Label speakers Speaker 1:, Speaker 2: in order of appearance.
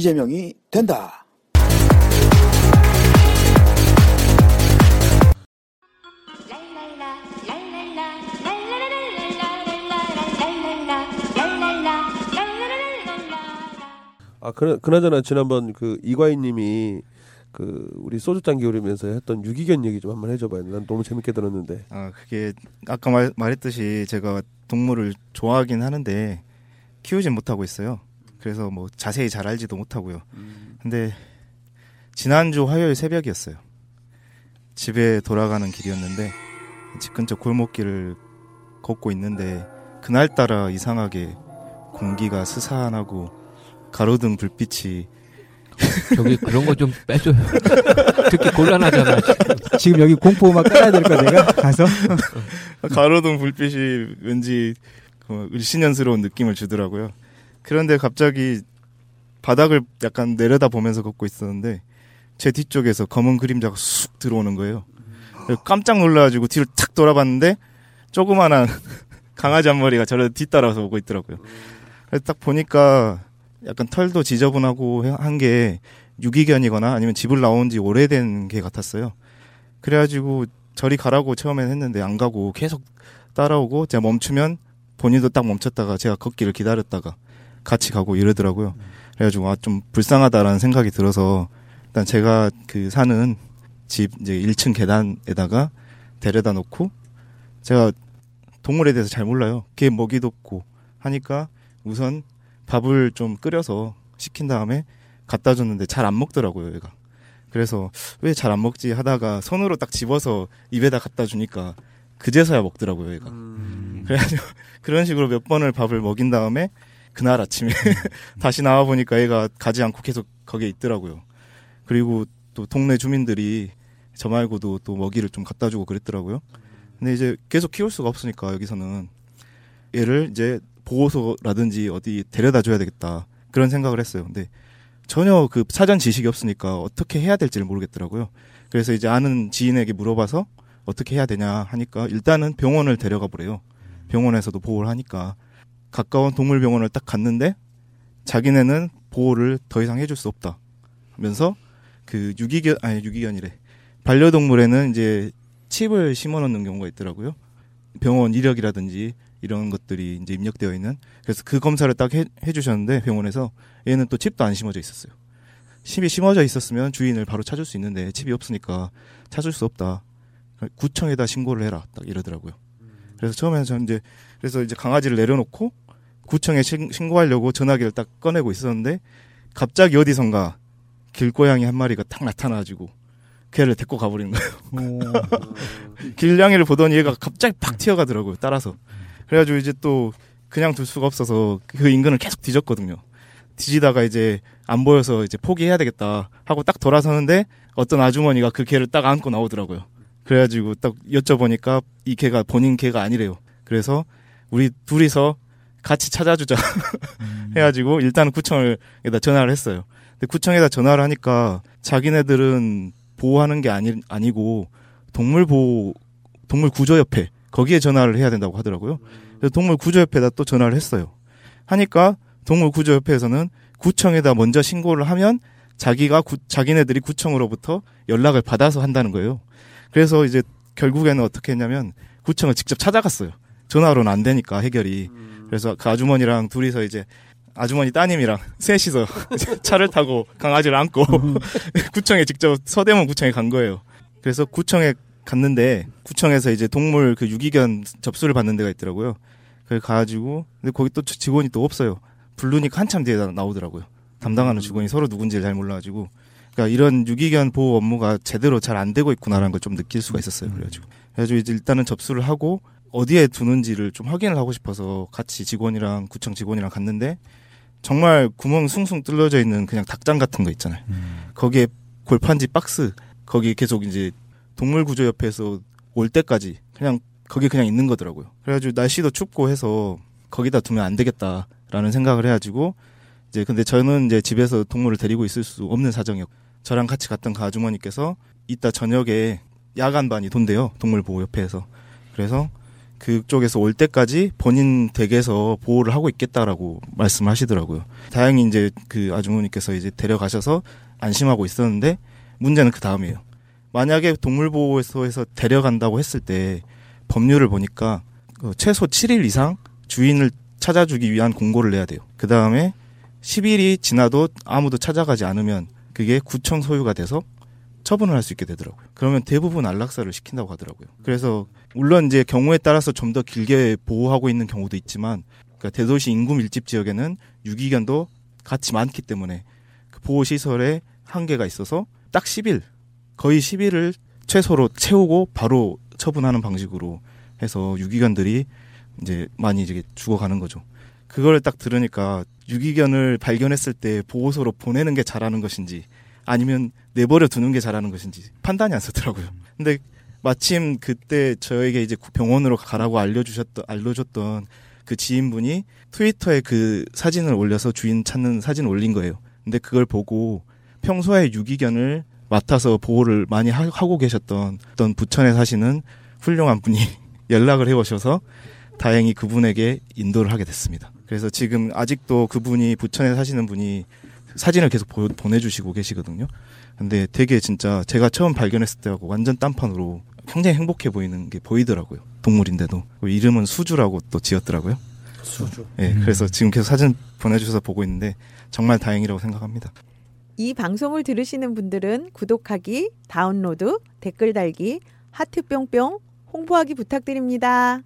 Speaker 1: 이재명이 된다.
Speaker 2: 아 그나 그나저나 지난번 그 이과인 님이 그 우리 소주잔 기울이면서 했던 유기견 얘기 좀 한번 해줘봐요. 난 너무 재밌게 들었는데.
Speaker 3: 아 그게 아까 말, 말했듯이 제가 동물을 좋아하긴 하는데 키우진 못하고 있어요. 그래서 뭐 자세히 잘 알지도 못하고요. 근데 지난주 화요일 새벽이었어요. 집에 돌아가는 길이었는데 집 근처 골목길을 걷고 있는데 그날따라 이상하게 공기가 스산하고 가로등 불빛이
Speaker 4: 저기 그런 거 좀 빼줘요. 듣기 곤란하잖아. 지금.
Speaker 5: 지금 여기 공포 음악 깔아야 될거 내가 가서
Speaker 3: 가로등 불빛이 왠지 그 을씨년스러운 느낌을 주더라고요. 그런데 갑자기 바닥을 약간 내려다 보면서 걷고 있었는데 제 뒤쪽에서 검은 그림자가 쑥 들어오는 거예요. 깜짝 놀라가지고 뒤를 탁 돌아봤는데 조그만한 강아지 한 마리가 저를 뒤따라서 오고 있더라고요. 그래서 딱 보니까 약간 털도 지저분하고 한 게 유기견이거나 아니면 집을 나온 지 오래된 개 같았어요. 그래가지고 저리 가라고 처음엔 했는데 안 가고 계속 따라오고 제가 멈추면 본인도 딱 멈췄다가 제가 걷기를 기다렸다가 같이 가고 이러더라고요. 그래가지고 아 좀 불쌍하다라는 생각이 들어서 일단 제가 그 사는 집 이제 1층 계단에다가 데려다 놓고 제가 동물에 대해서 잘 몰라요. 개 먹이도 없고 하니까 우선 밥을 좀 끓여서 시킨 다음에 갖다 줬는데 잘 안 먹더라고요, 얘가. 그래서 왜 잘 안 먹지 하다가 손으로 딱 집어서 입에다 갖다 주니까 그제서야 먹더라고요, 얘가. 그래가지고 그런 식으로 몇 번을 밥을 먹인 다음에 그날 아침에 다시 나와 보니까 얘가 가지 않고 계속 거기에 있더라고요. 그리고 또 동네 주민들이 저 말고도 또 먹이를 좀 갖다 주고 그랬더라고요. 근데 이제 계속 키울 수가 없으니까 여기서는 얘를 이제 보호소라든지 어디 데려다 줘야 되겠다. 그런 생각을 했어요. 근데 전혀 그 사전 지식이 없으니까 어떻게 해야 될지를 모르겠더라고요. 그래서 이제 아는 지인에게 물어봐서 어떻게 해야 되냐 하니까 일단은 병원을 데려가 보래요. 병원에서도 보호를 하니까 가까운 동물병원을 딱 갔는데 자기네는 보호를 더 이상 해줄 수 없다 하면서 그 유기견 아니 유기견이래 반려동물에는 이제 칩을 심어 놓는 경우가 있더라고요. 병원 이력이라든지 이런 것들이 이제 입력되어 있는 그래서 그 검사를 딱 해, 해주셨는데 병원에서 얘는 또 칩도 안 심어져 있었어요. 칩이 심어져 있었으면 주인을 바로 찾을 수 있는데 칩이 없으니까 찾을 수 없다. 구청에다 신고를 해라 딱 이러더라고요. 그래서 처음에는 저는 이제 그래서 이제 강아지를 내려놓고 구청에 신, 신고하려고 전화기를 딱 꺼내고 있었는데 갑자기 어디선가 길고양이 한 마리가 딱 나타나가지고 걔를 데리고 가버리는 거예요. 길냥이를 보더니 얘가 갑자기 팍 튀어가더라고요. 따라서. 그래가지고 이제 또 그냥 둘 수가 없어서 그 인근을 계속 뒤졌거든요. 뒤지다가 이제 안 보여서 이제 포기해야 되겠다 하고 딱 돌아서는데 어떤 아주머니가 그 개를 딱 안고 나오더라고요. 그래가지고 딱 여쭤보니까 이 개가 본인 개가 아니래요. 그래서 우리 둘이서 같이 찾아주자 해가지고 일단은 구청에다 전화를 했어요. 근데 구청에다 전화를 하니까 자기네들은 보호하는 게 아니 아니고 동물 보호 동물 구조협회 거기에 전화를 해야 된다고 하더라고요. 그래서 동물 구조협회에다 또 전화를 했어요. 하니까 동물 구조협회에서는 구청에다 먼저 신고를 하면 자기가 구, 자기네들이 구청으로부터 연락을 받아서 한다는 거예요. 그래서 이제 결국에는 어떻게 했냐면 구청을 직접 찾아갔어요. 전화로는 안 되니까 해결이. 그래서 그 아주머니랑 둘이서 이제 아주머니 따님이랑 셋이서 차를 타고 강아지를 안고 구청에 직접 서대문 구청에 간 거예요. 그래서 구청에 갔는데 구청에서 이제 동물 그 유기견 접수를 받는 데가 있더라고요. 그래 가가지고 근데 거기 또 직원이 또 없어요. 부르니까 한참 뒤에 나오더라고요. 담당하는 직원이 서로 누군지를 잘 몰라가지고 그러니까 이런 유기견 보호 업무가 제대로 잘 안 되고 있구나라는 걸 좀 느낄 수가 있었어요. 그래가지고 그래가지고 이제 일단은 접수를 하고 어디에 두는지를 좀 확인을 하고 싶어서 같이 직원이랑 구청 직원이랑 갔는데 정말 구멍 숭숭 뚫려져 있는 그냥 닭장 같은 거 있잖아요. 거기에 골판지 박스 거기 계속 이제 동물 구조협회에서 올 때까지 그냥 거기 그냥 있는 거더라고요. 그래가지고 날씨도 춥고 해서 거기다 두면 안 되겠다라는 생각을 해가지고 이제 근데 저는 이제 집에서 동물을 데리고 있을 수 없는 사정이었고 저랑 같이 갔던 그 아주머니께서 이따 저녁에 야간반이 돈대요 동물보호협회에서 그래서 그쪽에서 올 때까지 본인 댁에서 보호를 하고 있겠다라고 말씀하시더라고요. 다행히 이제 그 아주머니께서 이제 데려가셔서 안심하고 있었는데 문제는 그 다음이에요. 만약에 동물보호소에서 데려간다고 했을 때 법률을 보니까 그 최소 7일 이상 주인을 찾아주기 위한 공고를 내야 돼요. 그 다음에 10일이 지나도 아무도 찾아가지 않으면 그게 구청 소유가 돼서 처분을 할 수 있게 되더라고요. 그러면 대부분 안락사를 시킨다고 하더라고요. 그래서 물론 이제 경우에 따라서 좀 더 길게 보호하고 있는 경우도 있지만 그러니까 대도시 인구 밀집 지역에는 유기견도 같이 많기 때문에 그 보호 시설에 한계가 있어서 딱 10일 거의 10일을 최소로 채우고 바로 처분하는 방식으로 해서 유기견들이 이제 많이 이제 죽어가는 거죠. 그걸 딱 들으니까 유기견을 발견했을 때 보호소로 보내는 게 잘하는 것인지 아니면 내버려 두는 게 잘하는 것인지 판단이 안 서더라고요. 근데 마침 그때 저에게 이제 병원으로 가라고 알려주셨던 알려줬던 그 지인분이 트위터에 그 사진을 올려서 주인 찾는 사진을 올린 거예요. 근데 그걸 보고 평소에 유기견을 맡아서 보호를 많이 하, 고 계셨던 어떤 부천에 사시는 훌륭한 분이 연락을 해 오셔서 다행히 그분에게 인도를 하게 됐습니다. 그래서 지금 아직도 그분이 부천에 사시는 분이 사진을 계속 보, 보내주시고 계시거든요. 근데 되게 진짜 제가 처음 발견했을 때하고 완전 딴판으로 굉장히 행복해 보이는 게 보이더라고요. 동물인데도 이름은 수주라고 또 지었더라고요.
Speaker 2: 수주.
Speaker 3: 네,
Speaker 4: 음.
Speaker 3: 그래서 지금 계속 사진 보내주셔서 보고 있는데 정말 다행이라고 생각합니다.
Speaker 1: 이 방송을 들으시는 분들은 구독하기, 다운로드, 댓글 달기, 하트 뿅뿅 홍보하기 부탁드립니다.